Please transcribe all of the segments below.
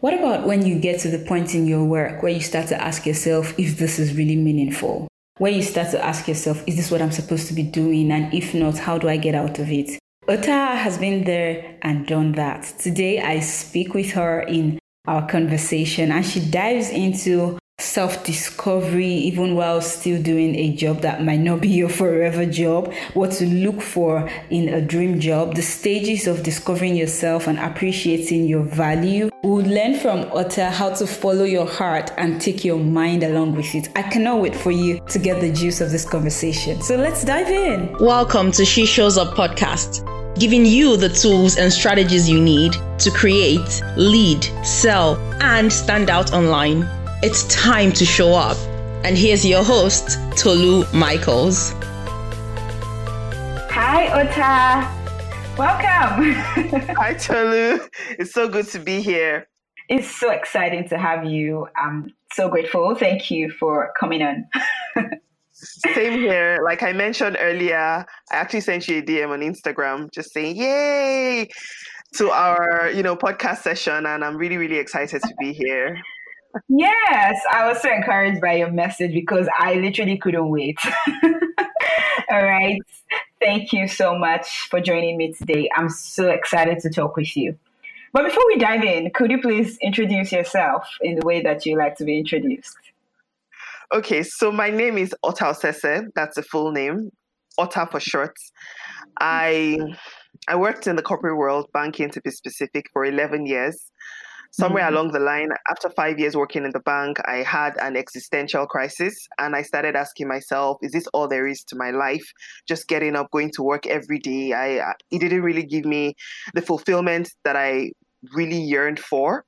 What about when you get to the point in your work where you start to ask yourself if this is really meaningful? Where you start to ask yourself, is this what I'm supposed to be doing? And if not, how do I get out of it? Ota has been there and done that. Today, I speak with her in our conversation and she dives into self discovery, even while still doing a job that might not be your forever job, what to look for in a dream job, the stages of discovering yourself and appreciating your value. We'll learn from Ota how to follow your heart and take your mind along with it. I cannot wait for you to get the juice of this conversation. So let's dive in. Welcome to She Shows Up podcast giving you the tools and strategies you need to create, lead, sell, and stand out online. It's time to show up. And here's your host, Tolu Michaels. Hi, Ota. Welcome. Hi, Tolu. It's so good to be here. It's so exciting to have you. I'm so grateful. Thank you for coming on. Same here. Like I mentioned earlier, I actually sent you a DM on Instagram just saying, Yay! to our, you know, podcast session and I'm really, really excited to be here. Yes, I was so encouraged by your message because I literally couldn't wait. All right. Thank you so much for joining me today. I'm so excited to talk with you. But before we dive in, could you please introduce yourself in the way that you like to be introduced? Okay, so my name is Ota Osese. That's the full name. Ota for short. I I worked in the corporate world, banking to be specific, for 11 years somewhere mm-hmm. along the line, after five years working in the bank, I had an existential crisis and I started asking myself, is this all there is to my life? Just getting up, going to work every day. I, it didn't really give me the fulfillment that I really yearned for.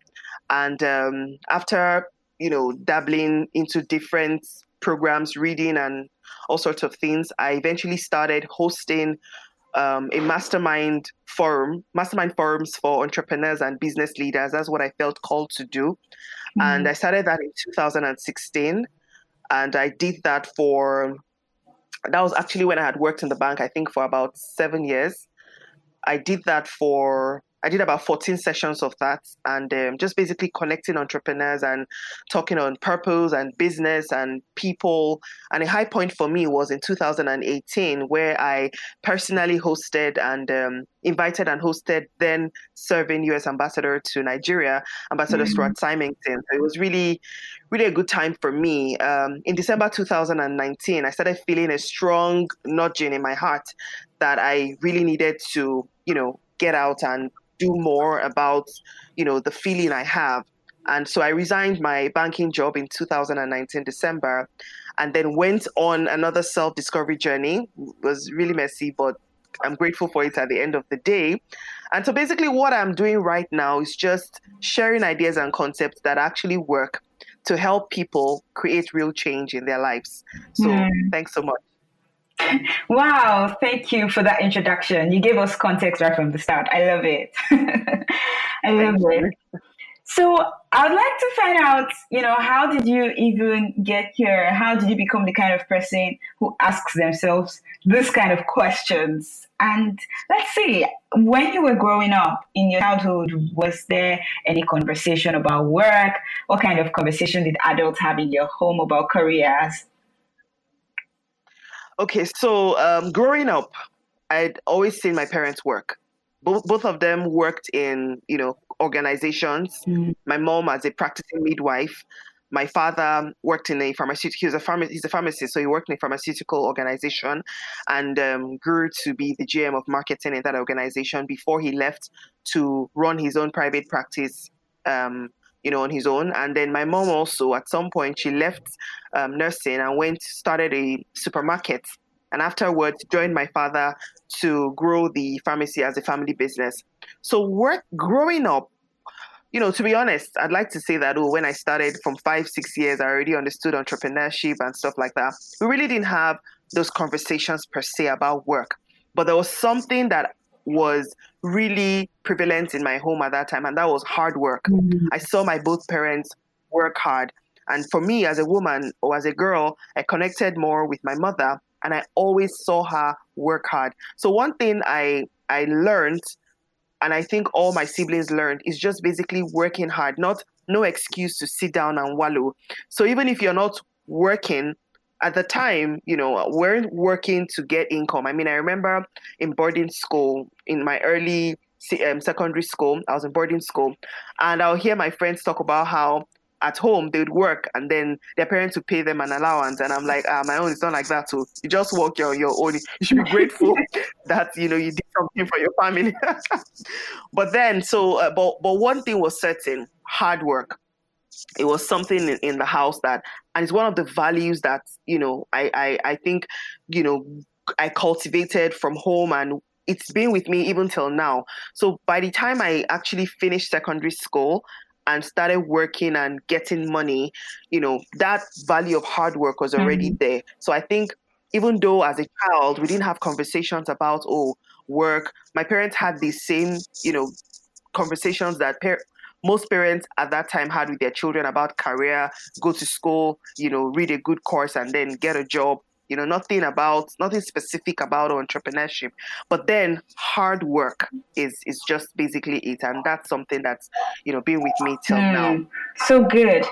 And um, after, you know, dabbling into different programs, reading and all sorts of things, I eventually started hosting um, a mastermind forum, mastermind forums for entrepreneurs and business leaders. That's what I felt called to do. Mm-hmm. And I started that in 2016. And I did that for, that was actually when I had worked in the bank, I think for about seven years. I did that for I did about 14 sessions of that and um, just basically connecting entrepreneurs and talking on purpose and business and people. And a high point for me was in 2018, where I personally hosted and um, invited and hosted then serving US ambassador to Nigeria, Ambassador mm-hmm. Stuart Symington. So it was really, really a good time for me. Um, in December 2019, I started feeling a strong nudging in my heart that I really needed to, you know, get out and do more about, you know, the feeling I have. And so I resigned my banking job in 2019 December, and then went on another self-discovery journey. It was really messy, but I'm grateful for it at the end of the day. And so basically, what I'm doing right now is just sharing ideas and concepts that actually work to help people create real change in their lives. So mm. thanks so much. Wow, thank you for that introduction. You gave us context right from the start. I love it. I love it. So I'd like to find out, you know, how did you even get here? How did you become the kind of person who asks themselves this kind of questions? And let's see, when you were growing up in your childhood, was there any conversation about work? What kind of conversation did adults have in your home about careers? Okay, so um, growing up, I'd always seen my parents work. Both both of them worked in you know organizations. Mm. My mom as a practicing midwife. My father worked in a pharmaceutical. He was a pharma, He's a pharmacist, so he worked in a pharmaceutical organization, and um, grew to be the GM of marketing in that organization before he left to run his own private practice um, you know, on his own. And then my mom also, at some point, she left um, nursing and went started a supermarket. And afterwards, joined my father to grow the pharmacy as a family business. So, work growing up, you know, to be honest, I'd like to say that oh, when I started from five, six years, I already understood entrepreneurship and stuff like that. We really didn't have those conversations per se about work, but there was something that was really prevalent in my home at that time, and that was hard work. Mm-hmm. I saw my both parents work hard. And for me, as a woman or as a girl, I connected more with my mother, and I always saw her work hard. So one thing I I learned and I think all my siblings learned is just basically working hard, not no excuse to sit down and wallow. So even if you're not working at the time, you know, weren't working to get income. I mean, I remember in boarding school in my early um, secondary school, I was in boarding school, and I'll hear my friends talk about how at home they would work and then their parents would pay them an allowance and i'm like ah my own is not like that too. You just work your, your own. You should be grateful that you know you did something for your family. But then so uh, but but one thing was certain hard work it was something in, in the house that and it's one of the values that you know I, I i think you know i cultivated from home and it's been with me even till now so by the time i actually finished secondary school and started working and getting money, you know, that value of hard work was already mm-hmm. there. So I think even though as a child we didn't have conversations about oh work, my parents had the same, you know, conversations that par- most parents at that time had with their children about career, go to school, you know, read a good course and then get a job. You know nothing about nothing specific about entrepreneurship. But then hard work is is just basically it. And that's something that's you know been with me till mm, now. So good.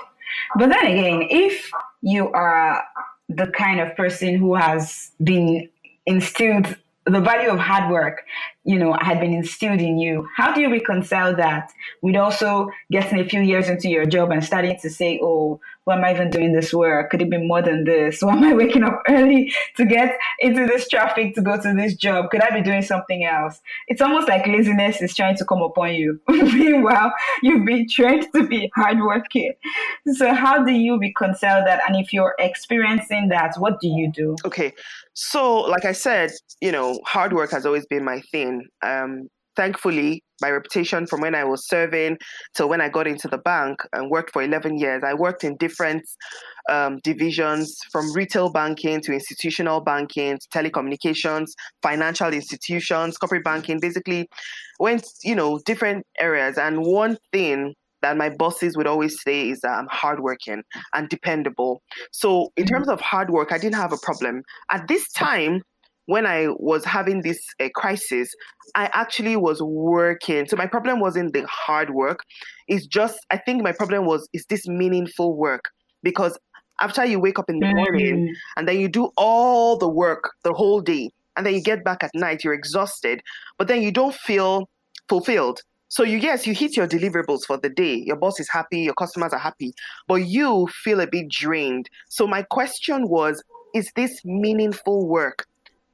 But then again if you are the kind of person who has been instilled the value of hard work, you know, had been instilled in you. How do you reconcile that with also getting a few years into your job and starting to say, oh, why am I even doing this work? Could it be more than this? Why am I waking up early to get into this traffic to go to this job? Could I be doing something else? It's almost like laziness is trying to come upon you. Meanwhile, you've been trained to be hardworking. So, how do you reconcile that? And if you're experiencing that, what do you do? Okay. So, like I said, you know, hard work has always been my thing. Um, thankfully, my reputation from when I was serving to when I got into the bank and worked for 11 years, I worked in different um, divisions from retail banking to institutional banking, to telecommunications, financial institutions, corporate banking, basically went, you know, different areas. And one thing that my bosses would always say is that I'm hardworking and dependable. So, in terms of hard work, I didn't have a problem. At this time, when I was having this uh, crisis, I actually was working. So my problem wasn't the hard work. It's just, I think my problem was, is this meaningful work? Because after you wake up in the morning mm. and then you do all the work the whole day, and then you get back at night, you're exhausted, but then you don't feel fulfilled. So you yes, you hit your deliverables for the day. Your boss is happy, your customers are happy, but you feel a bit drained. So my question was, is this meaningful work?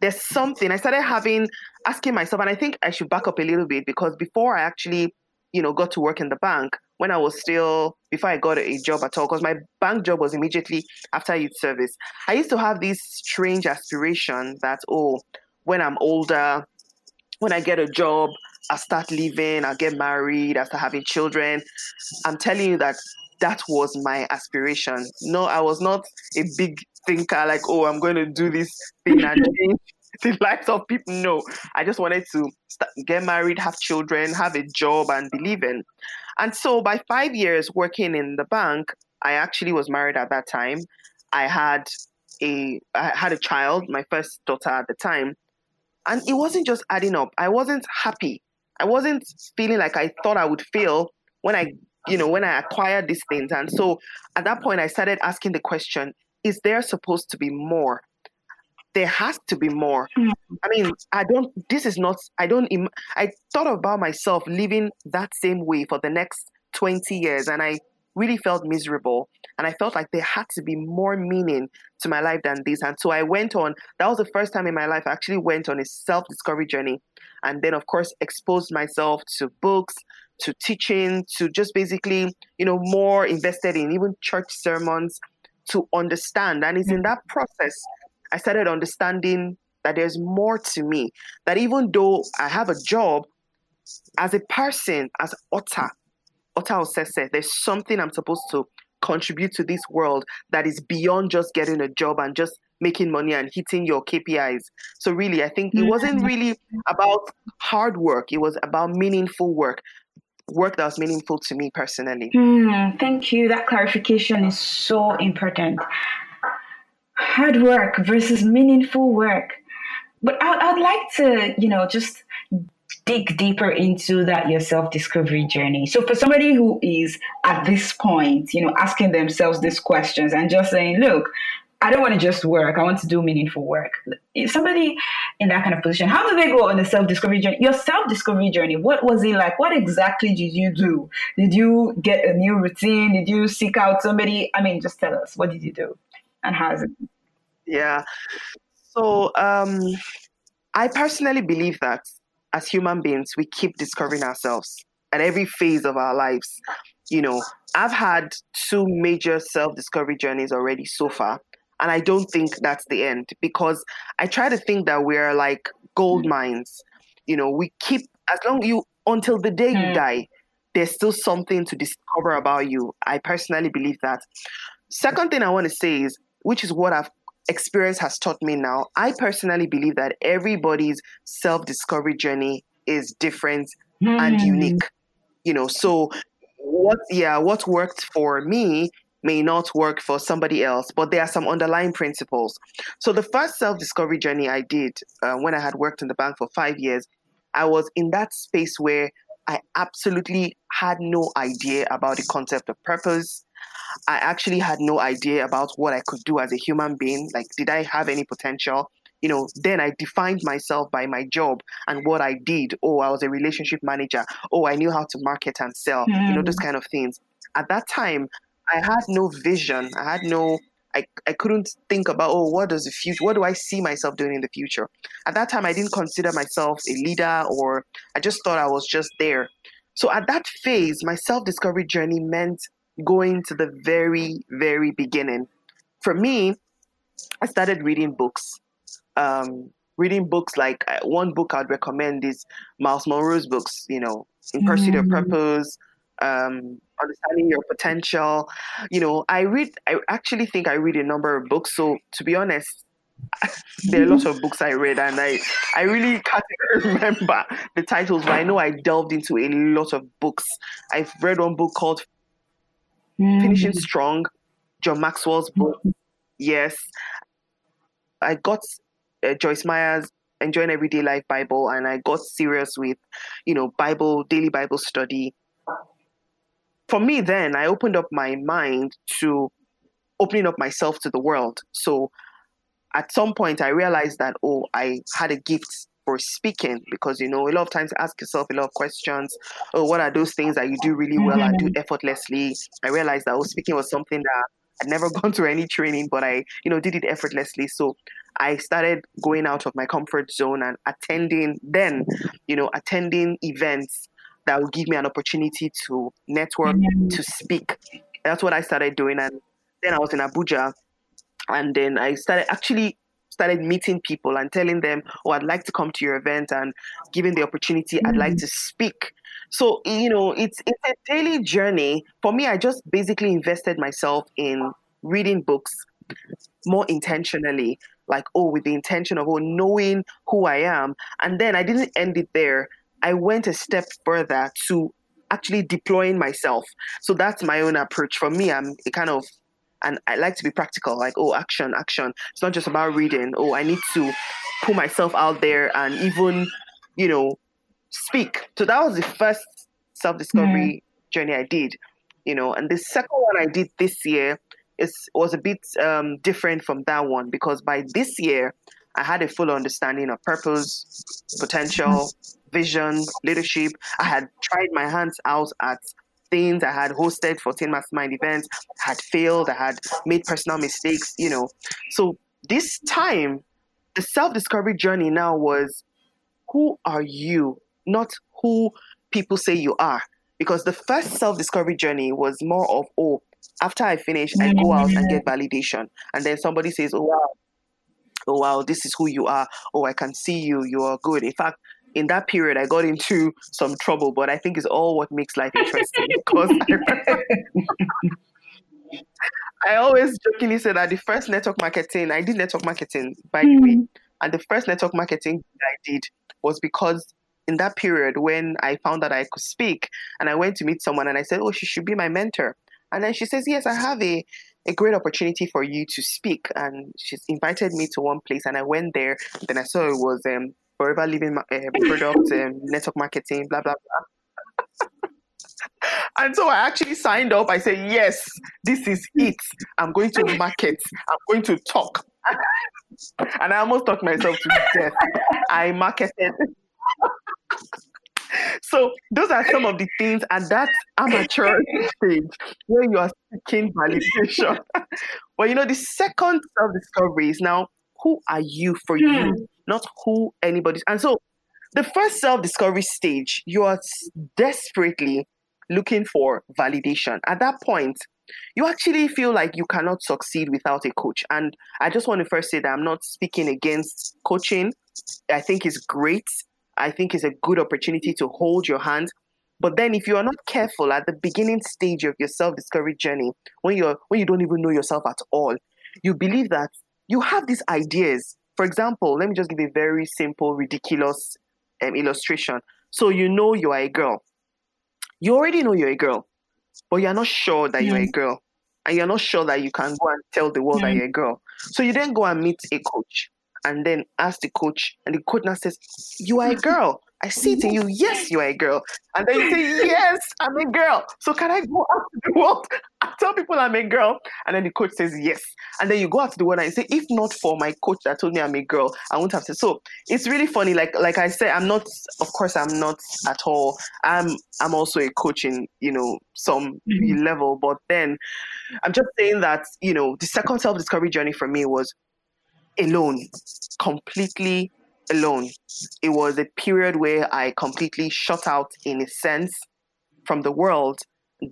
There's something I started having asking myself, and I think I should back up a little bit because before I actually, you know, got to work in the bank, when I was still before I got a job at all, because my bank job was immediately after youth service, I used to have this strange aspiration that oh, when I'm older, when I get a job, I start living, I get married, I start having children. I'm telling you that that was my aspiration. No, I was not a big thinker like, oh, I'm going to do this thing and change the lives of people. No, I just wanted to start, get married, have children, have a job, and believe in. And so by five years working in the bank, I actually was married at that time. I had a I had a child, my first daughter at the time, and it wasn't just adding up. I wasn't happy. I wasn't feeling like I thought I would feel when I, you know, when I acquired these things. And so at that point, I started asking the question: is there supposed to be more? There has to be more. Mm. I mean, I don't, this is not, I don't, I thought about myself living that same way for the next 20 years and I really felt miserable. And I felt like there had to be more meaning to my life than this. And so I went on, that was the first time in my life I actually went on a self discovery journey. And then, of course, exposed myself to books, to teaching, to just basically, you know, more invested in even church sermons to understand. And it's in that process I started understanding that there's more to me. That even though I have a job, as a person, as Ota, Ota Osese, there's something I'm supposed to contribute to this world that is beyond just getting a job and just making money and hitting your KPIs. So really, I think it wasn't mm-hmm. really about hard work. It was about meaningful work work that was meaningful to me personally. Mm, thank you. That clarification is so important. Hard work versus meaningful work. But I, I'd like to, you know, just dig deeper into that your self discovery journey. So, for somebody who is at this point, you know, asking themselves these questions and just saying, look, I don't want to just work. I want to do meaningful work. If somebody in that kind of position, how do they go on the self discovery journey? Your self discovery journey, what was it like? What exactly did you do? Did you get a new routine? Did you seek out somebody? I mean, just tell us, what did you do and it? Yeah. So, um, I personally believe that as human beings, we keep discovering ourselves at every phase of our lives. You know, I've had two major self discovery journeys already so far. And I don't think that's the end because I try to think that we're like gold mines. You know, we keep, as long you, until the day you hmm. die, there's still something to discover about you. I personally believe that. Second thing I want to say is, which is what I've experience has taught me now, I personally believe that everybody's self discovery journey is different mm. and hmm. unique. You know, so what, yeah, what worked for me may not work for somebody else, but there are some underlying principles. So, the first self discovery journey I did uh, when I had worked in the bank for five years, I was in that space where I absolutely had no idea about the concept of purpose. I actually had no idea about what I could do as a human being. Like, did I have any potential? You know, then I defined myself by my job and what I did. Oh, I was a relationship manager. Oh, I knew how to market and sell, mm. you know, those hmm. kind of things. At that time, I had no vision. I had no I, I couldn't think about oh what does the future what do I see myself doing in the future. At that time I didn't consider myself a leader or I just thought I was just there. So at that phase, my self-discovery journey meant going to the very, very beginning. For me, I started reading books. Um, reading books like uh, one book I'd recommend is Myles Munroe's books, you know, In Pursuit mm-hmm. of Purpose, um, understanding your potential. You know, I read, I actually think I read a number of books. So to be honest, there are a lot of books I read, and I, I really can't remember the titles, but I know I delved into a lot of books. I've read one book called mm-hmm. Finishing Strong, John Maxwell's book. Mm-hmm. Yes. I got uh, Joyce Meyer's Enjoying Everyday Life Bible, and I got serious with, you know, Bible, daily Bible study for me, then I opened up my mind to opening up myself to the world. So at some point, I realized that, oh, I had a gift for speaking because, you know, a lot of times ask yourself a lot of questions. Oh, what are those things that you do really well mm-hmm. and do mm-hmm. effortlessly? I realized that, oh, speaking was something that I'd never gone to any training, but I, you know, did it effortlessly. So I started going out of my comfort zone and attending then, you know, attending events that will give me an opportunity to network, mm-hmm. to speak. That's what I started doing. And then I was in Abuja and then I started actually started meeting people and telling them, oh, I'd like to come to your event and giving the opportunity, mm-hmm. I'd like mm-hmm. to speak. So, you know, it's it's a daily journey. For me, I just basically invested myself in reading books more intentionally, like, oh, with the intention of oh, knowing who I am. And then I didn't end it there. I went a step further to actually deploying myself. So that's my own approach. For me, I'm a kind of and I like to be practical, like, oh, action, action. It's not just about reading. Oh, I need to put myself out there and even, you know, speak. So that was the first self discovery mm. journey I did, you know. And the second one I did this year is was a bit um, different from that one because by this year, I had a full understanding of purpose, potential, vision, leadership. I had tried my hands out at things. I had hosted 14 mastermind events, had failed, I had made personal mistakes, you know. So this time, the self discovery journey now was who are you, not who people say you are. Because the first self discovery journey was more of, oh, after I finish, I go out and get validation. And then somebody says, oh, wow, oh, wow, this is who you are. Oh, I can see you. You are good. In fact, in that period, I got into some trouble, but I think it's all what makes life interesting because I, I always jokingly say that the first network marketing, I did network marketing, by mm. the way, hmm. and the first network marketing I did was because in that period when I found that I could speak and I went to meet someone and I said, Oh, she should be my mentor. And then she says, Yes, I have a, a great opportunity for you to speak. And she's invited me to one place and I went there. Then I saw it was um, forever living uh, product, um, network marketing, blah blah blah. and so I actually signed up. I said, yes, this is it. I'm going to market. I'm going to talk. and I almost talked myself to death. I marketed. so those are some of the things at that amateur stage where you are seeking validation. but you know, the second self-discovery is now who are you for you, hmm. Not who anybody. And so the first self-discovery stage, you are desperately looking for validation. At that point, you actually feel like you cannot succeed without a coach. And I just want to first say that I'm not speaking against coaching. I think it's great. I think it's a good opportunity to hold your hand. But then if you are not careful at the beginning stage of your self-discovery journey, when you're when you don't even know yourself at all, you believe that you have these ideas. For example, let me just give a very simple, ridiculous um, illustration. So you know you are a girl. You already know you're a girl but you're not sure that you're a girl. And you're not sure that you can go and tell the world that you're a girl. So you then go and meet a coach and then ask the coach, and the coach now says, You are a girl. I say to you. Yes, you are a girl. And then you say, Yes, I'm a girl. So can I go out to the world and tell people I'm a girl? And then the coach says, Yes. And then you go out to the world and you say, If not for my coach that told me I'm a girl, I wouldn't have said. So it's really funny. Like like I said, I'm not. Of course, I'm not at all. I'm I'm also a coach in you know some mm-hmm. level, but then I'm just saying that you know the second self discovery journey for me was alone, completely alone. It was a period where I completely shut out, in a sense, from the world.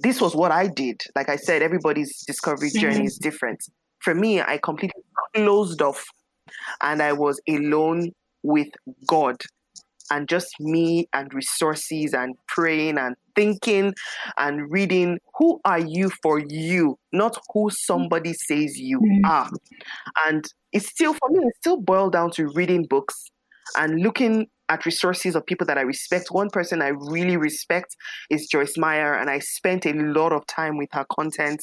This was what I did. Like I said, everybody's discovery journey mm-hmm. is different. For me, I completely closed off and I was alone with God and just me and resources and praying and thinking and reading who are you for you not who somebody says you mm. are and it's still for me it still boiled down to reading books and looking at resources of people that I respect. One person I really respect is Joyce Meyer, and I spent a lot of time with her content,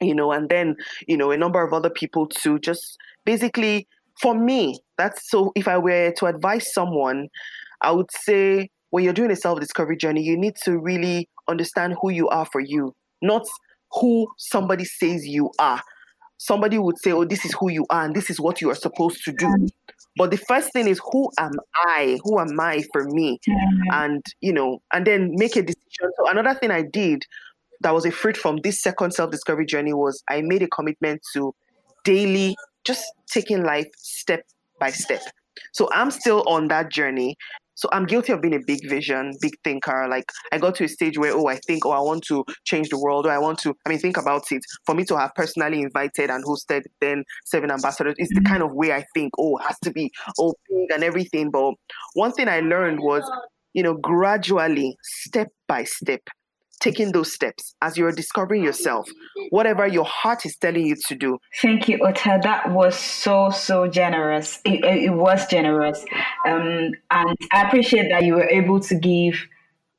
you know, and then, you know, a number of other people too. Just basically, for me, that's so if I were to advise someone, I would say when you're doing a self discovery journey, you need to really understand who you are for you, not who somebody says you are. Somebody would say, Oh, this is who you are, and this is what you are supposed to do. But the first thing is, who am I? Who am I for me? And, you know, and then make a decision. So another thing I did that was a fruit from this second self discovery journey was I made a commitment to daily just taking life step by step. So I'm still on that journey. So I'm guilty of being a big vision, big thinker. Like I got to a stage where, oh, I think, oh, I want to change the world, or I want to, I mean, think about it. For me to have personally invited and hosted then seven ambassadors is the kind of way I think, oh, it has to be, oh, and everything. But one thing I learned was, you know, gradually, step by step, taking those steps as you're discovering yourself, whatever your heart is telling you to do. Thank you, Ota. That was so, so generous. It, it was generous. Um, and I appreciate that you were able to give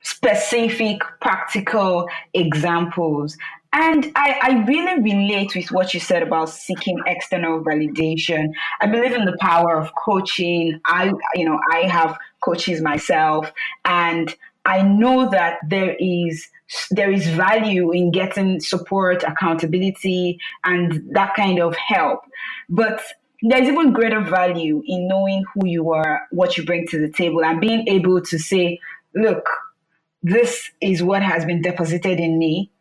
specific, practical examples. And I, I really relate with what you said about seeking external validation. I believe in the power of coaching. I, you know, I have coaches myself, and I know that there is there is value in getting support, accountability, and that kind of help. But there's even greater value in knowing who you are, what you bring to the table, and being able to say, look, this is what has been deposited in me.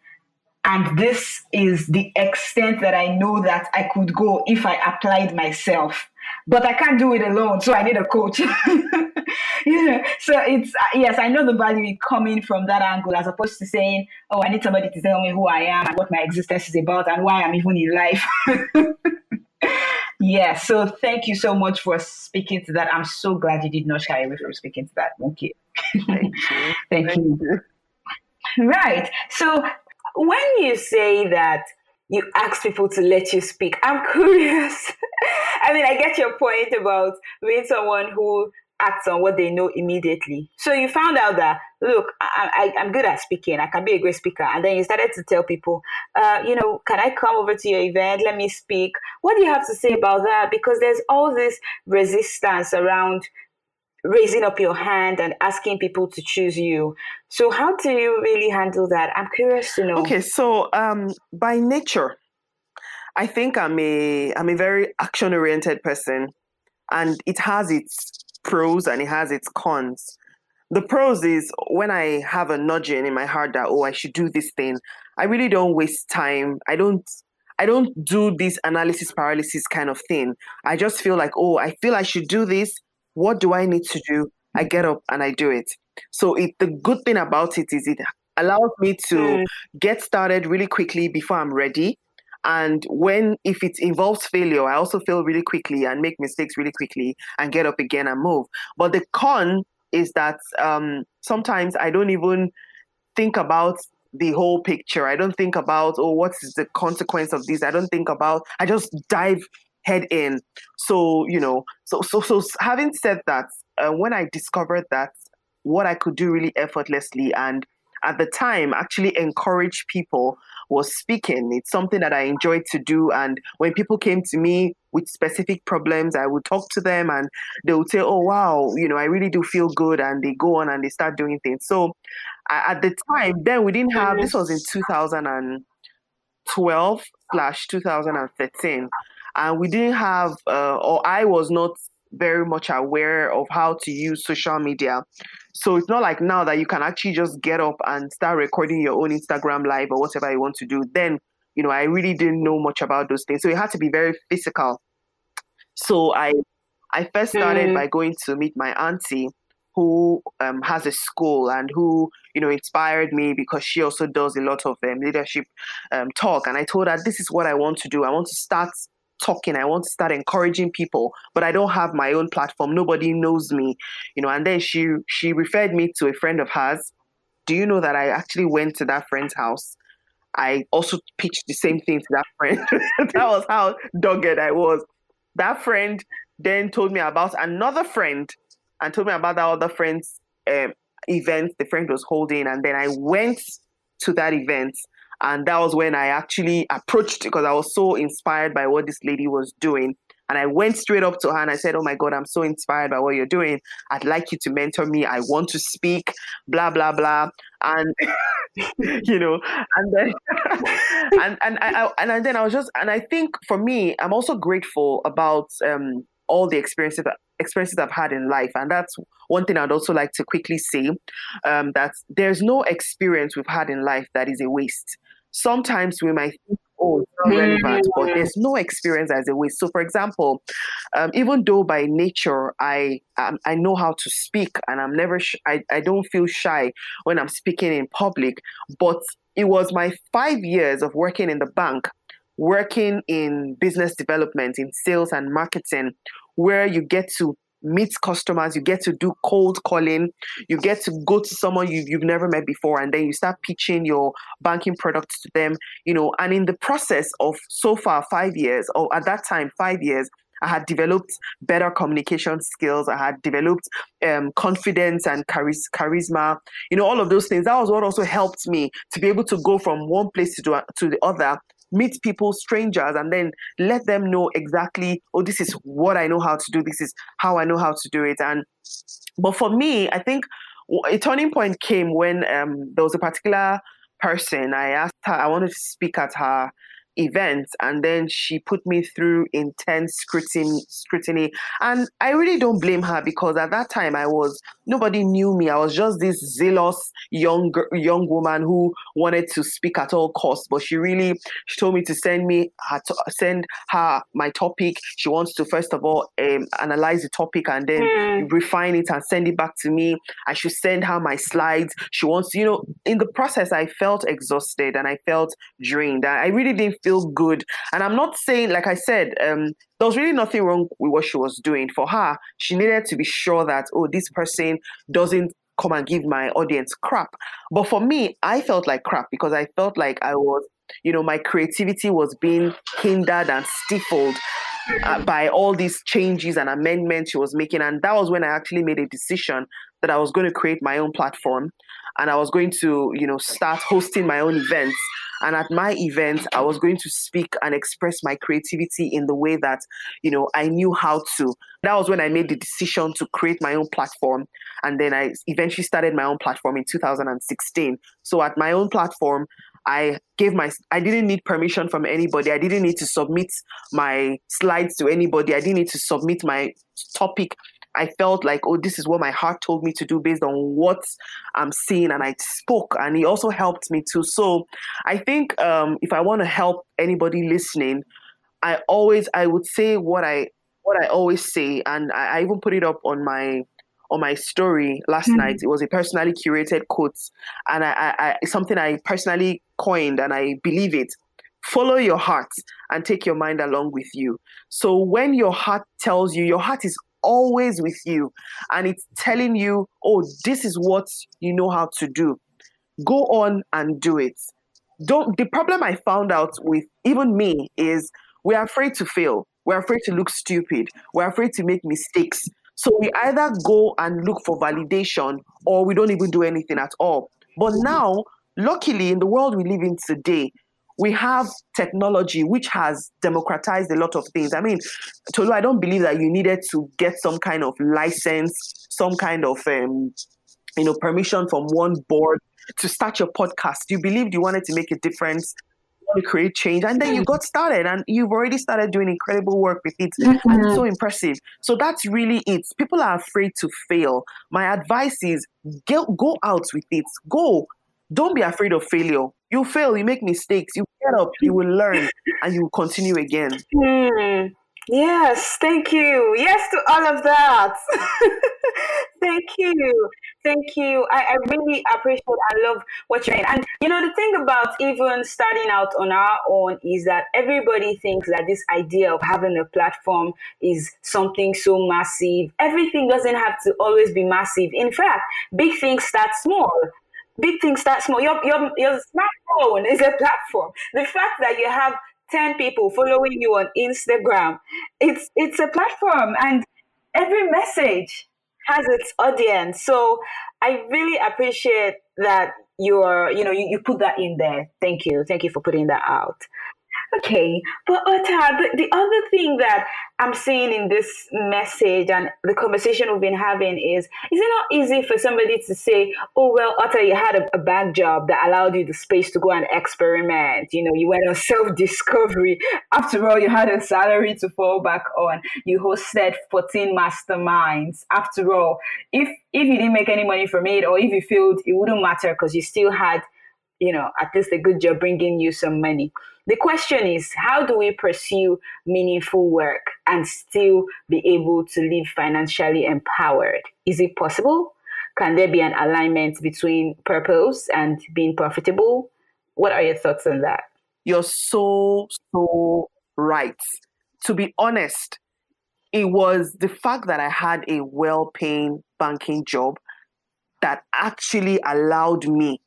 And this is the extent that I know that I could go if I applied myself. But I can't do it alone, so I need a coach. yeah. So it's uh, yes, I know the value coming from that angle as opposed to saying, "Oh, I need somebody to tell me who I am and what my existence is about and why I'm even in life." yeah. So thank you so much for speaking to that. I'm so glad you did not shy away from speaking to that. Thank you. Thank you. thank, thank you. you. Right. So when you say that you ask people to let you speak. I'm curious. I mean, I get your point about being someone who acts on what they know immediately. So you found out that, look, I, am good at speaking. I can be a great speaker. And then you started to tell people, uh, you know, can I come over to your event? Let me speak. What do you have to say about that? Because there's all this resistance around raising up your hand and asking people to choose you. So, how do you really handle that? I'm curious to know. Okay, so um, by nature, I think I'm a I'm a very action oriented person, and it has its pros and it has its cons. The pros is when I have a nudging in my heart that oh I should do this thing. I really don't waste time. I don't I don't do this analysis paralysis kind of thing. I just feel like, oh, I feel I should do this. What do I need to do? I get up and I do it. So it, the good thing about it is it allows me to mm. get started really quickly before I'm ready. And when, if it involves failure, I also fail really quickly and make mistakes really quickly and get up again and move. But the con is that um, sometimes I don't even think about the whole picture. I don't think about, oh, what is the consequence of this? I don't think about, I just dive head in. So, you know, so, so, so having said that, uh, when I discovered that what I could do really effortlessly and at the time actually encourage people was speaking. It's something that I enjoyed to do. And when people came to me with specific problems, I would talk to them and they would say, Oh, wow, you know, I really do feel good. And they go on and they start doing things. So at the time, then we didn't have, this was in 2012 slash 2013. And we didn't have, uh, or I was not very much aware of how to use social media. So it's not like now that you can actually just get up and start recording your own Instagram live or whatever you want to do. Then, you know, I really didn't know much about those things. So it had to be very physical. So I I first started mm. by going to meet my auntie who um, has a school and who you know inspired me because she also does a lot of um, leadership um, talk and i told her this is what i want to do i want to start talking. I want to start encouraging people but i don't have my own platform. Nobody knows me you know. And then she she referred me to a friend of hers. Do you know that i actually went to that friend's house? I also pitched the same thing to that friend. That was how dogged i was. That friend then told me about another friend and told me about that other friend's um, event the friend was holding. And then i went to that event and that was when I actually approached because I was so inspired by what this lady was doing. And I went straight up to her and I said, Oh my God, I'm so inspired by what you're doing. I'd like you to mentor me. I want to speak, blah, blah, blah. And, you know, and then, and, and, I, and then I was just, and I think for me, I'm also grateful about um, all the experiences experiences I've had in life. And that's one thing I'd also like to quickly say um, that there's no experience we've had in life that is a waste sometimes we might think, oh, it's not relevant, but mm. there's no experience as a way. So, for example, um, even though by nature I um, I know how to speak and I'm never sh- I I don't feel shy when I'm speaking in public, but it was my five years of working in the bank, working in business development, in sales and marketing, where you get to meet customers, you get to do cold calling, you get to go to someone you've, you've never met before, and then you start pitching your banking products to them, you know. And in the process of so far five years, or at that time, five years, I had developed better communication skills. I had developed um, confidence and charis- charisma. You know, all of those things. That was what also helped me to be able to go from one place to, to the other meet people, strangers, and then let them know exactly, oh, this is what I know how to do. This is how I know how to do it. And but for me, I think a turning point came when um, there was a particular person. I asked her, I wanted to speak at her events and then she put me through intense scrutiny scrutiny. And i really don't blame her because at that time i was nobody knew me. I was just this zealous young young woman who wanted to speak at all costs but she really she told me to send me her to, send her my topic. She wants to first of all um, analyze the topic and then mm. refine it and send it back to me. I should send her my slides. She wants you know in the process i felt exhausted and i felt drained. I really didn't feel good. And I'm not saying, like I said, um, there was really nothing wrong with what she was doing. For her, she needed to be sure that, oh, this person doesn't come and give my audience crap. But for me, I felt like crap because I felt like I was, you know, my creativity was being hindered and stifled. Uh, by all these changes and amendments she was making. And that was when I actually made a decision that I was going to create my own platform and I was going to, you know, start hosting my own events And at my event, I was going to speak and express my creativity in the way that, you know, I knew how to. That was when I made the decision to create my own platform. And then I eventually started my own platform in 2016. So at my own platform, I gave my I didn't need permission from anybody. I didn't need to submit my slides to anybody. I didn't need to submit my topic I felt like, oh, this is what my heart told me to do based on what I'm seeing, and I spoke, and he also helped me too. So I think um, if I want to help anybody listening, I always I would say what I what I always say, and I, I even put it up on my on my story last mm-hmm. night. It was a personally curated quote, and I, I, I something I personally coined, and I believe it follow your heart and take your mind along with you. So when your heart tells you, your heart is always with you and it's telling you, oh, this is what you know how to do. Go on and do it. Don't the problem I found out with even me is we're afraid to fail. We're afraid to look stupid. We're afraid to make mistakes. So we either go and look for validation or we don't even do anything at all. But now, luckily, in the world we live in today, we have technology which has democratized a lot of things. I mean, Tolu, I don't believe that you needed to get some kind of license, some kind of um, you know permission from one board to start your podcast. You believed you wanted to make a difference, to create change, and then you got started, and you've already started doing incredible work with it. Mm-hmm. And it's so impressive. So that's really it. People are afraid to fail. My advice is go go out with it. Go. Don't be afraid of failure you fail, you make mistakes, you get up, you will learn, and you will continue again. Mm. Yes, thank you. Yes to all of that. thank you. Thank you. I, I really appreciate I love what you're saying. And you know, the thing about even starting out on our own is that everybody thinks that this idea of having a platform is something so massive. Everything doesn't have to always be massive. In fact, big things start small big things start small. Your, your, your smartphone is a platform. The fact that you have 10 people following you on Instagram, it's, it's a platform and every message has its audience. So I really appreciate that you're, you know, you, you put that in there. Thank you. Thank you for putting that out. Okay, but Ota, the, the other thing that I'm seeing in this message and the conversation we've been having is, is it not easy for somebody to say, oh, well, Ota, you had a, a bad job that allowed you the space to go and experiment. You know, you went on self-discovery. After all, you had a salary to fall back on. You hosted 14 masterminds. After all, if, if you didn't make any money from it or if you failed, it wouldn't matter because you still had, you know, at least a good job bringing you some money. The question is, how do we pursue meaningful work and still be able to live financially empowered? Is it possible? Can there be an alignment between purpose and being profitable? What are your thoughts on that? You're so, so right. To be honest, it was the fact that I had a well paying banking job that actually allowed me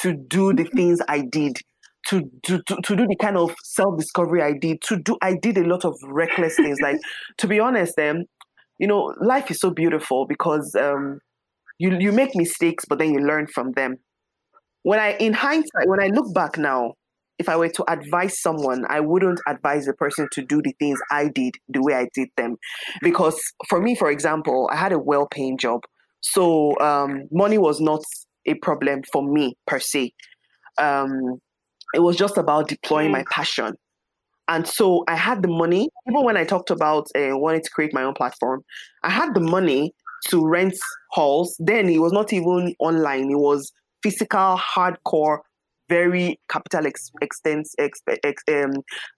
to do the things I did to, to, to, to do the kind of self discovery I did. To do, I did a lot of reckless things. Like, to be honest, um, you know, life is so beautiful because um, you you make mistakes, but then you learn from them. When I, in hindsight, when I look back now, if I were to advise someone, I wouldn't advise the person to do the things I did the way I did them, because for me, for example, I had a well-paying job, so um, money was not a problem for me per se. Um, it was just about deploying mm. my passion. And so I had the money, even when I talked about uh, wanting to create my own platform, I had the money to rent halls. Then it was not even online, it was physical, hardcore, very capital ex- extense, ex- ex- um,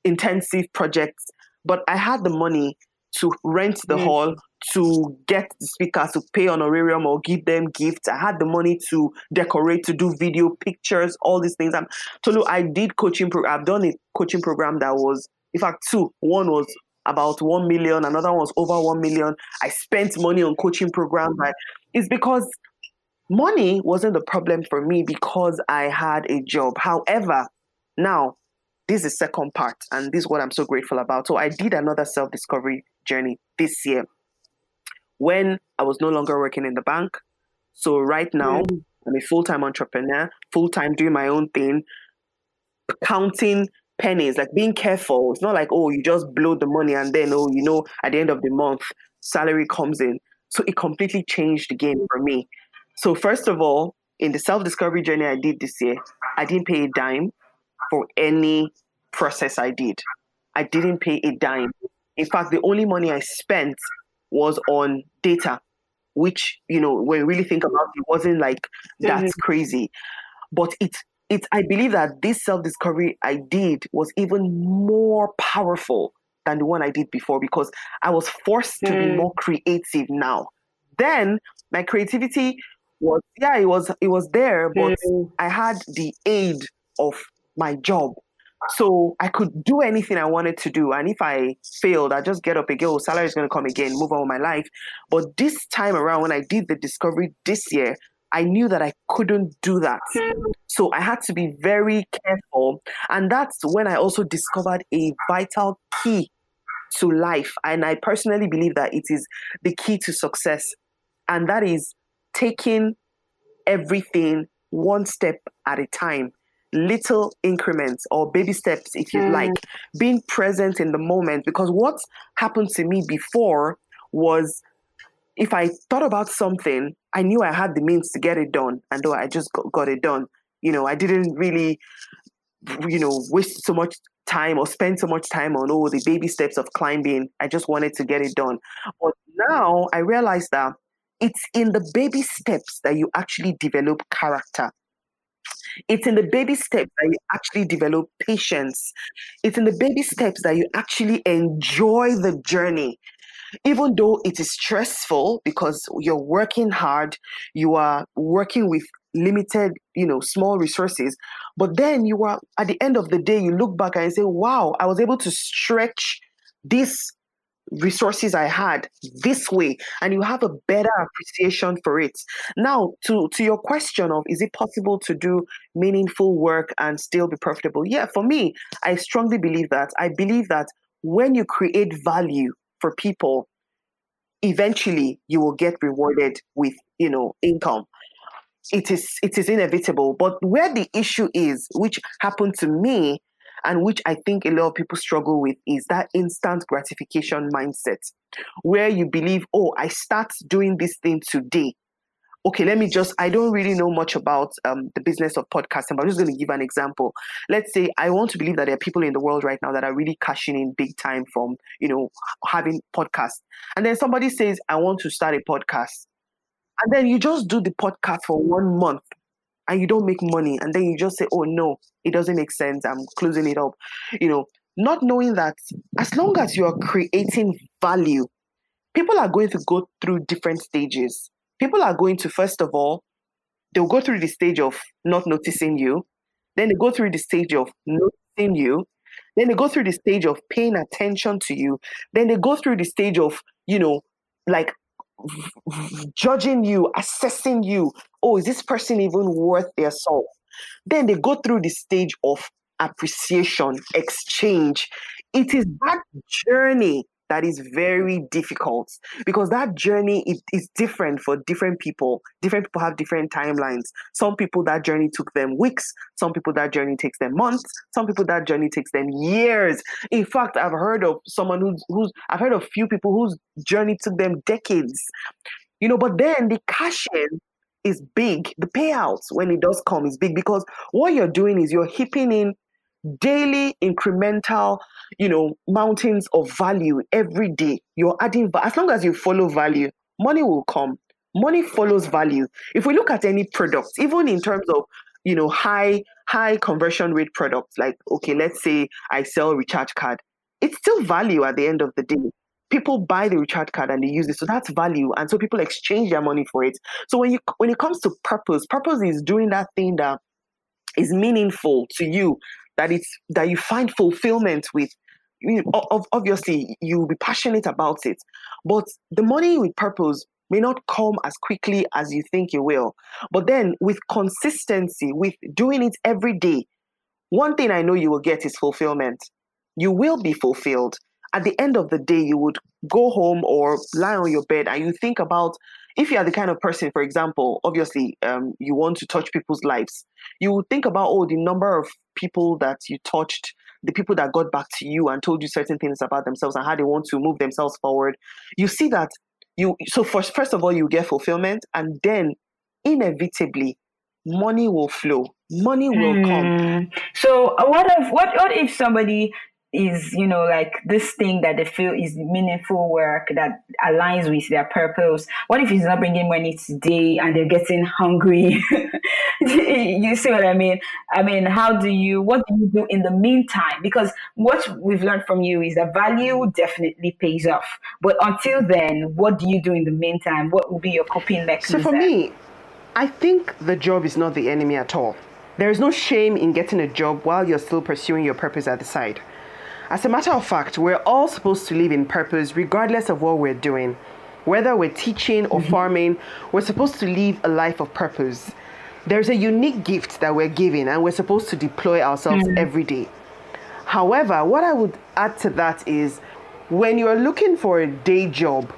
intensive projects. But I had the money to rent the mm. hall, to get the speakers to pay honorarium or give them gifts. I had the money to decorate, to do video pictures, all these things. I'm Tolu, I did coaching pro- I've done a coaching program that was in fact two. One was about one million, another one was over one million. I spent money on coaching programs. I, it's because money wasn't the problem for me because I had a job. However, now this is second part, and this is what I'm so grateful about. So I did another self-discovery journey this year when I was no longer working in the bank. So right now, mm. I'm a full time entrepreneur, full time doing my own thing. counting pennies, like being careful. It's not like, oh, you just blow the money and then, oh, you know, at the end of the month, salary comes in. So it completely changed the game for me. So, first of all, in the self discovery journey I did this year, I didn't pay a dime for any process I did. I didn't pay a dime. In fact, the only money I spent was on data, which, you know, when you really think about it, wasn't like that's mm-hmm. crazy. But it it I believe that this self-discovery I did was even more powerful than the one I did before because I was forced mm. to be mm. more creative now. Then my creativity was yeah, it was it was there, but mm. I had the aid of my job. So I could do anything I wanted to do. And if I failed, I just get up again. Oh, salary is going to come again, move on with my life. But this time around, when I did the discovery this year, I knew that I couldn't do that. So I had to be very careful. And that's when I also discovered a vital key to life. And I personally believe that it is the key to success. And that is taking everything one step at a time, little increments or baby steps, if you mm. like, being present in the moment. Because what happened to me before was if I thought about something, I knew I had the means to get it done, and though I just got, got it done, you know, I didn't really, you know, waste so much time or spend so much time on oh the baby steps of climbing. I just wanted to get it done. But now I realize that it's in the baby steps that you actually develop character. It's in the baby steps that you actually develop patience. It's in the baby steps that you actually enjoy the journey even though it is stressful because you're working hard, you are working with limited, you know, small resources, but then you are at the end of the day, you look back and say, wow, I was able to stretch these resources I had this way, and you have a better appreciation for it. Now, to, to your question of is it possible to do meaningful work and still be profitable? Yeah, for me, I strongly believe that. I believe that when you create value for people, eventually you will get rewarded with, you know, income. It is it is inevitable. But where the issue is, which happened to me, and which I think a lot of people struggle with, is that instant gratification mindset, where you believe, oh, I start doing this thing today okay, let me just, I don't really know much about um, the business of podcasting, but I'm just going to give an example. Let's say I want to believe that there are people in the world right now that are really cashing in big time from, you know, having podcasts. And then somebody says, I want to start a podcast. And then you just do the podcast for one month and you don't make money. And then you just say, oh, no, it doesn't make sense. I'm closing it up. You know, not knowing that as long as you are creating value, people are going to go through different stages people are going to, first of all, they'll go through the stage of not noticing you. Then they go through the stage of noticing you. Then they go through the stage of paying attention to you. Then they go through the stage of, you know, like judging you, assessing you. Oh, is this person even worth their salt? Then they go through the stage of appreciation, exchange. It is that journey that is very difficult because that journey is, is different for different people. Different people have different timelines. Some people that journey took them weeks, some people that journey takes them months, some people that journey takes them years. In fact, I've heard of someone who's who's I've heard of few people whose journey took them decades. You know, but then the cash in is big. The payouts when it does come is big because what you're doing is you're heaping in daily incremental you know mountains of value every day. You're adding but as long as you follow value money will come. Money follows value. If we look at any product even in terms of you know high high conversion rate products like okay let's say i sell recharge card it's still value at the end of the day. People buy the recharge card and they use it so that's value and so people exchange their money for it. So when you when it comes to purpose purpose is doing that thing that is meaningful to you that it's that you find fulfillment with you know, obviously you'll be passionate about it but the money with purpose may not come as quickly as you think it will. But then with consistency with doing it every day one thing i know you will get is fulfillment. You will be fulfilled. At the end of the day you would go home or lie on your bed and you think about if you are the kind of person, for example, obviously um, you want to touch people's lives, you would think about oh the number of people that you touched, the people that got back to you and told you certain things about themselves and how they want to move themselves forward, you see that you so first first of all you get fulfillment and then inevitably money will flow money will mm. come so uh, what if what what if somebody is you know like this thing that they feel is meaningful work that aligns with their purpose. What if it's not bringing money today and they're getting hungry? You see what i mean? I mean how do you what do you do in the meantime? Because what we've learned from you is that value definitely pays off. But until then what do you do in the meantime? What will be your coping mechanism? So for me i think the job is not the enemy at all. There is no shame in getting a job while you're still pursuing your purpose at the side as a matter of fact, we're all supposed to live in purpose regardless of what we're doing. Whether we're teaching or mm-hmm. farming, we're supposed to live a life of purpose. There's a unique gift that we're given, and we're supposed to deploy ourselves mm-hmm. every day. However, what I would add to that is when you're looking for a day job,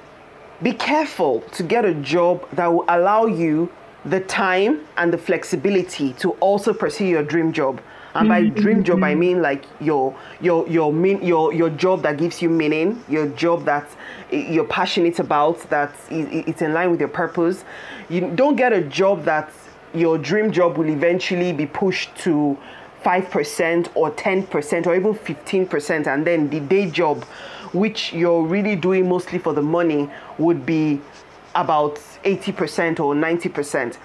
be careful to get a job that will allow you the time and the flexibility to also pursue your dream job. And by mm-hmm. dream job, I mm-hmm. mean like your your your mean your your job that gives you meaning, your job that you're passionate about, that it's in line with your purpose. You don't get a job that your dream job will eventually be pushed to 5% or 10% or even 15% and then the day job which you're really doing mostly for the money would be about 80% or 90%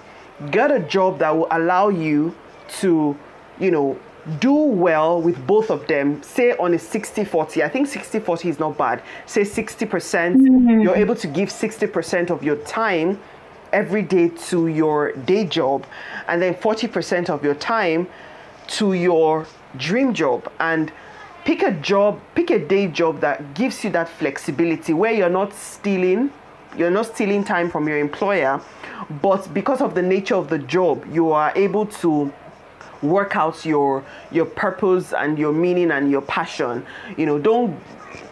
get a job that will allow you to you know, do well with both of them, say on a 60 40, I think 60 40 is not bad. Say 60%, percent mm hmm you're able to give 60% of your time every day to your day job, and then 40% of your time to your dream job. And pick a job, pick a day job that gives you that flexibility where you're not stealing, you're not stealing time from your employer, but because of the nature of the job, you are able to work out your your purpose and your meaning and your passion you know don't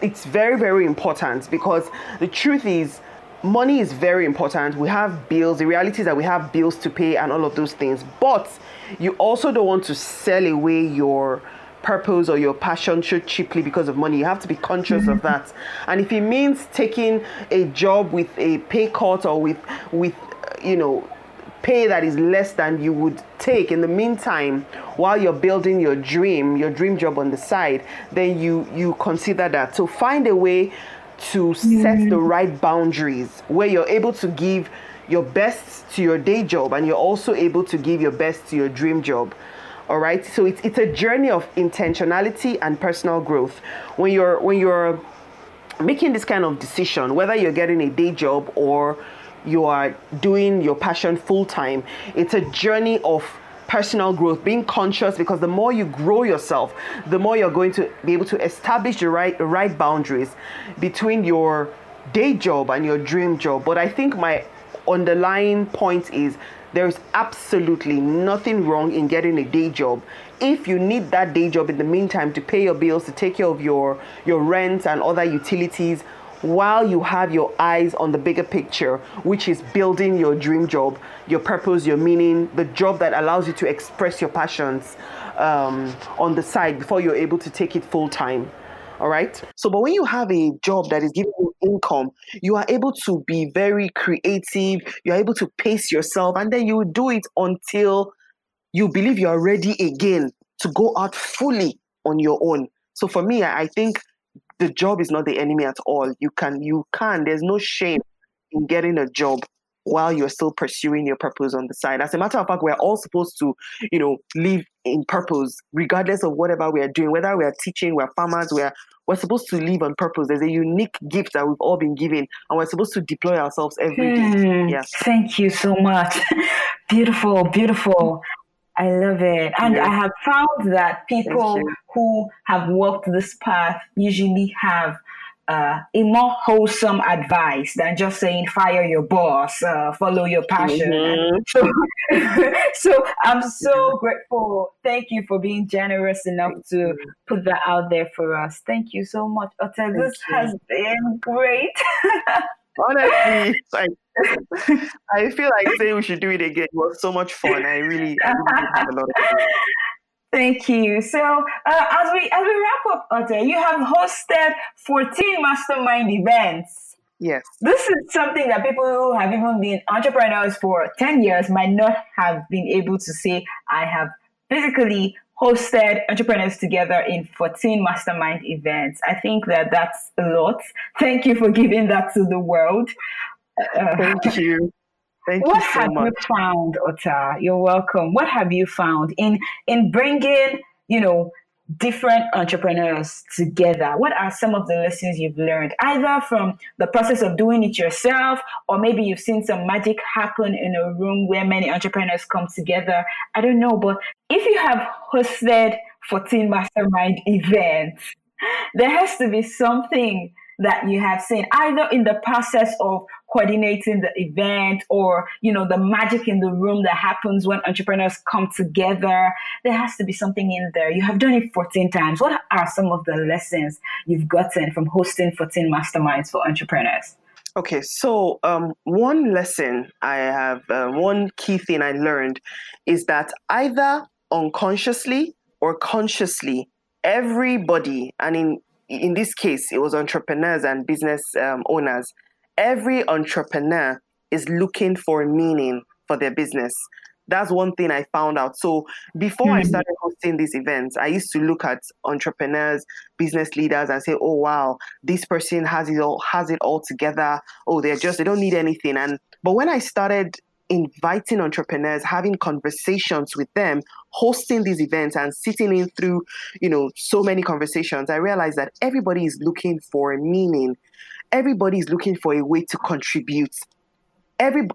it's very very important because the truth is money is very important we have bills the reality is that we have bills to pay and all of those things but you also don't want to sell away your purpose or your passion so cheaply because of money. You have to be conscious of mm-hmm. that. And if it means taking a job with a pay cut or with with you know pay that is less than you would take. In the meantime while you're building your dream your dream job on the side then you you consider that. So find a way to set mm-hmm. the right boundaries where you're able to give your best to your day job and you're also able to give your best to your dream job. All right? So it's, it's a journey of intentionality and personal growth. When you're when you're making this kind of decision whether you're getting a day job or you are doing your passion full time. It's a journey of personal growth, being conscious because the more you grow yourself, the more you're going to be able to establish the right the right boundaries between your day job and your dream job. But I think my underlying point is there's absolutely nothing wrong in getting a day job if you need that day job in the meantime to pay your bills to take care of your your rent and other utilities while you have your eyes on the bigger picture, which is building your dream job, your purpose, your meaning, the job that allows you to express your passions um, on the side before you're able to take it full time. All right. So, but when you have a job that is giving you income, you are able to be very creative. You're able to pace yourself, and then you do it until you believe you are ready again to go out fully on your own. So, for me, I think the job is not the enemy at all. You can, you can. There's no shame in getting a job while you're still pursuing your purpose on the side. As a matter of fact, we're all supposed to, you know, live in purpose, regardless of whatever we are doing, whether we are teaching, we're farmers, we're we're supposed to live on purpose. There's a unique gift that we've all been given, and we're supposed to deploy ourselves every day. Hmm. Yes. Thank you so much. beautiful, beautiful. I love it. And I have found that people who have walked this path usually have uh, a more wholesome advice than just saying fire your boss, uh, follow your passion. Mm-hmm. So, so I'm so grateful. Thank you for being generous enough Thank to you. put that out there for us. Thank you so much, Ota. This you. has been great. Honestly, like I feel like saying we should do it again. It was so much fun. I really, I really had a lot of fun. Thank you. So uh, as we as we wrap up, Ota, you have hosted 14 mastermind events. Yes. This is something that people who have even been entrepreneurs for 10 years might not have been able to say, I have physically hosted entrepreneurs together in 14 mastermind events. I think that that's a lot. Thank you for giving that to the world. Uh, Thank you. Thank what you so have much. you found, Ota? You're welcome. What have you found in in bringing, you know, different entrepreneurs together? What are some of the lessons you've learned, either from the process of doing it yourself, or maybe you've seen some magic happen in a room where many entrepreneurs come together? I don't know, but if you have hosted 14 mastermind events, there has to be something that you have seen either in the process of coordinating the event or you know the magic in the room that happens when entrepreneurs come together. There has to be something in there. You have done it 14 times. What are some of the lessons you've gotten from hosting 14 masterminds for entrepreneurs? Okay, so um, one lesson I have, uh, one key thing I learned is that either unconsciously or consciously, everybody, and in in this case, it was entrepreneurs and business um, owners. Every entrepreneur is looking for meaning for their business. That's one thing I found out. So before mm-hmm. I started hosting these events, I used to look at entrepreneurs, business leaders, and say, "Oh wow, this person has it all has it all together. Oh, they're just they don't need anything." And but when I started inviting entrepreneurs, having conversations with them, hosting these events and sitting in through, you know, so many conversations, I realized that everybody is looking for meaning. Everybody is looking for a way to contribute. Every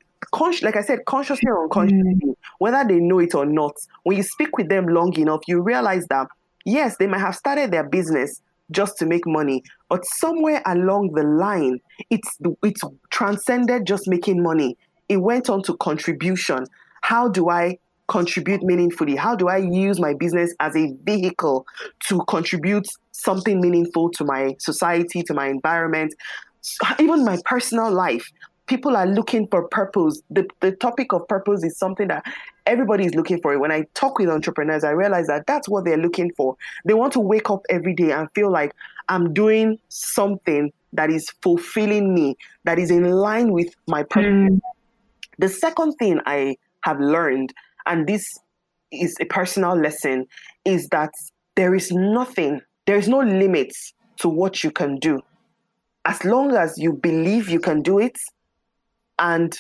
like I said, consciously or unconsciously, mm. whether they know it or not, when you speak with them long enough, you realize that yes, they might have started their business just to make money, but somewhere along the line, it's it's transcended just making money it went on to contribution. How do I contribute meaningfully? How do I use my business as a vehicle to contribute something meaningful to my society, to my environment, even my personal life? People are looking for purpose. The, the topic of purpose is something that everybody is looking for. When I talk with entrepreneurs, I realize that that's what they're looking for. They want to wake up every day and feel like I'm doing something that is fulfilling me, that is in line with my purpose. Mm the second thing I have learned, and this is a personal lesson, is that there is nothing, there is no limits to what you can do. As long as you believe you can do it, and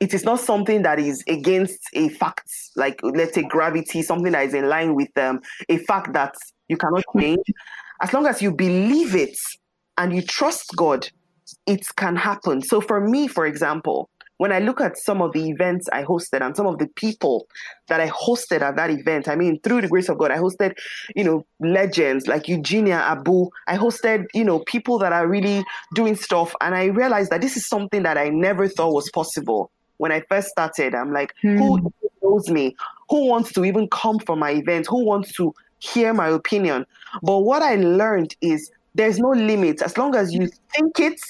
it is not something that is against a fact, like let's say gravity, something that is in line with um, a fact that you cannot change. As long as you believe it and you trust God, it can happen. So for me, for example, when I look at some of the events I hosted and some of the people that I hosted at that event, I mean, through the grace of God, I hosted, you know, legends like Eugenia Abu. I hosted, you know, people that are really doing stuff. And I realized that this is something that I never thought was possible. When I first started, I'm like, hmm. who knows me? Who wants to even come for my event? Who wants to hear my opinion? But what I learned is there's no limit. As long as you think it,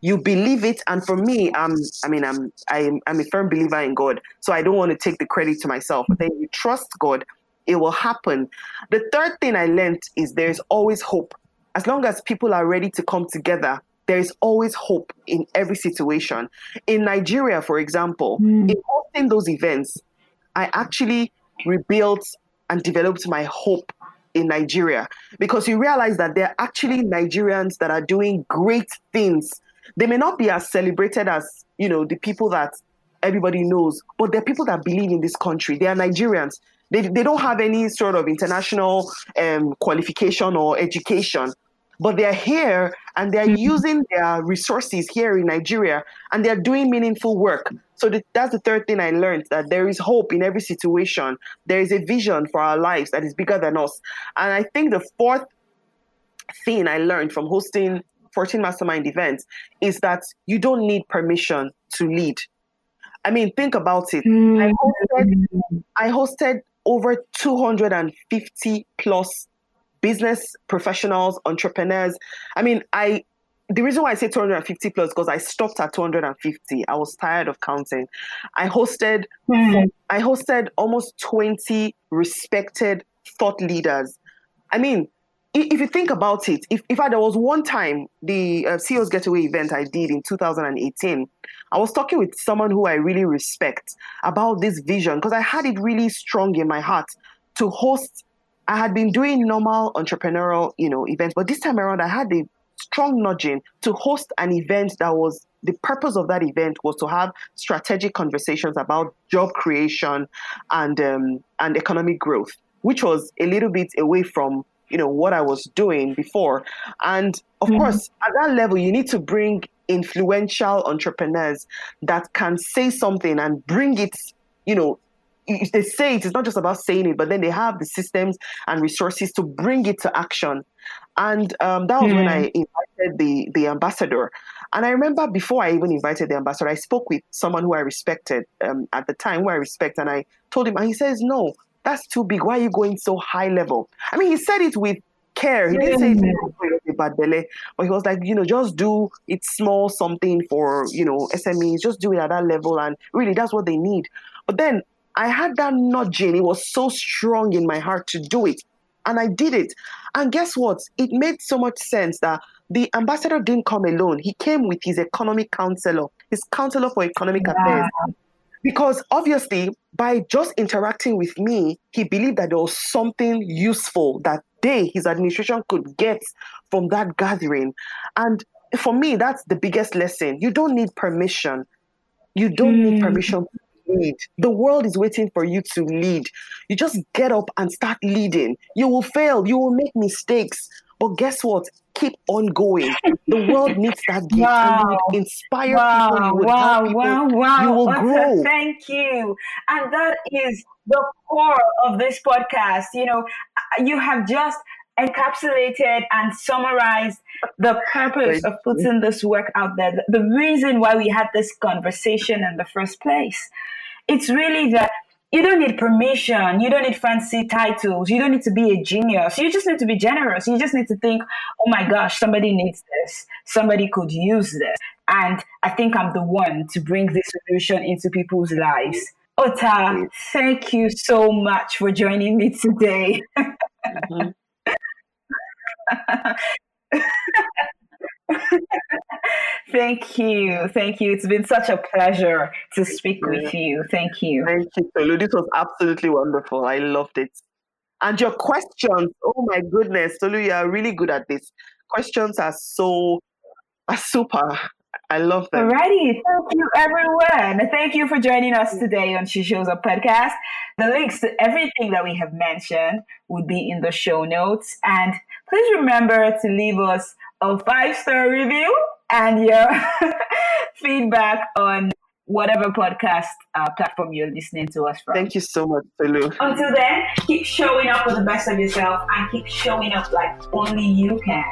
you believe it and for me i'm i mean i'm i'm, I'm a firm believer in god so i don't want to take the credit to myself. But then you trust god it will happen. The third thing i learned is there's always hope. As long as people are ready to come together there is always hope in every situation. In nigeria for example mm. in hosting those events i actually rebuilt and developed my hope in Nigeria. Because you realize that there are actually Nigerians that are doing great things they may not be as celebrated as, you know, the people that everybody knows, but they're people that believe in this country. They are Nigerians. They, they don't have any sort of international um, qualification or education, but they're here and they're mm-hmm. using their resources here in Nigeria and they're doing meaningful work. So the, that's the third thing I learned that there is hope in every situation. There is a vision for our lives that is bigger than us. And I think the fourth thing I learned from hosting 14 mastermind events is that you don't need permission to lead. I mean, think about it. Mm. I, hosted, I hosted over 250 plus business professionals, entrepreneurs. I mean, I the reason why I say 250 plus because I stopped at 250. I was tired of counting. I hosted mm. I hosted almost 20 respected thought leaders. I mean, if you think about it, if, if I, there was one time the uh, CEO's Getaway event I did in 2018, I was talking with someone who I really respect about this vision because I had it really strong in my heart to host. I had been doing normal entrepreneurial, you know, events, but this time around I had a strong nudging to host an event that was the purpose of that event was to have strategic conversations about job creation and um, and economic growth, which was a little bit away from you know what I was doing before. And of mm-hmm. course, at that level, you need to bring influential entrepreneurs that can say something and bring it, you know, they say it, it's not just about saying it, but then they have the systems and resources to bring it to action. And um, that was mm. when I invited the the ambassador. And I remember before I even invited the ambassador, I spoke with someone who I respected um, at the time, who I respect, and I told him, and he says, "No, that's too big. Why are you going so high level? I mean, he said it with care. He didn't say it bad belly, but he was like, you know, just do it small something for, you know, SMEs, just do it at that level. And really, that's what they need. But then I had that nudging. It was so strong in my heart to do it. And I did it. And guess what? It made so much sense that the ambassador didn't come alone. He came with his economic counselor, his counselor for economic wow. affairs. Because obviously, by just interacting with me, he believed that there was something useful that they, his administration, could get from that gathering. And for me, that's the biggest lesson. You don't need permission. You don't mm. need hmm. permission to lead. The world is waiting for you to lead. You just get up and start leading. You will fail, you will make mistakes. But guess what? Keep on going. The world needs that gift. Wow. You would inspire wow. people. You would wow. help people. Wow. Wow. You will what grow. thank you. And that is the core of this podcast. You know, you have just encapsulated and summarized the purpose of putting this work out there. The reason why we had this conversation in the first place. It's really that you don't need permission. You don't need fancy titles. You don't need to be a genius. You just need to be generous. You just need to think, oh my gosh, somebody needs this. Somebody could use this. And I think I'm the one to bring this solution into people's lives. Ota, thank you so much for joining me today. Mm-hmm. Thank you. Thank you. It's been such a pleasure to speak with you. Thank you. Thank you, Tolu. This was absolutely wonderful. I loved it. And your questions, oh my goodness, Tolu, you are really good at this. Questions are so are super. I love them. Alrighty. Thank you, everyone. Thank you for joining us today on She Shows Up podcast. The links to everything that we have mentioned would be in the show notes. And please remember to leave us a five star review and your feedback on whatever podcast uh, platform you're listening to us from. Thank you so much, Tolu. Until then, keep showing up with the best of yourself and keep showing up like only you can.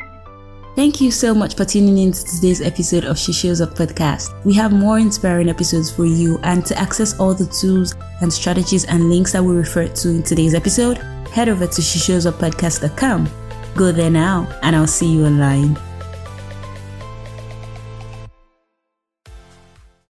Thank you so much for tuning in to today's episode of She Shows Up podcast. We have more inspiring episodes for you, and to access all the tools and strategies and links that we referred to in today's episode, head over to sheshowsuppodcast.com. Go there now, and I'll see you online.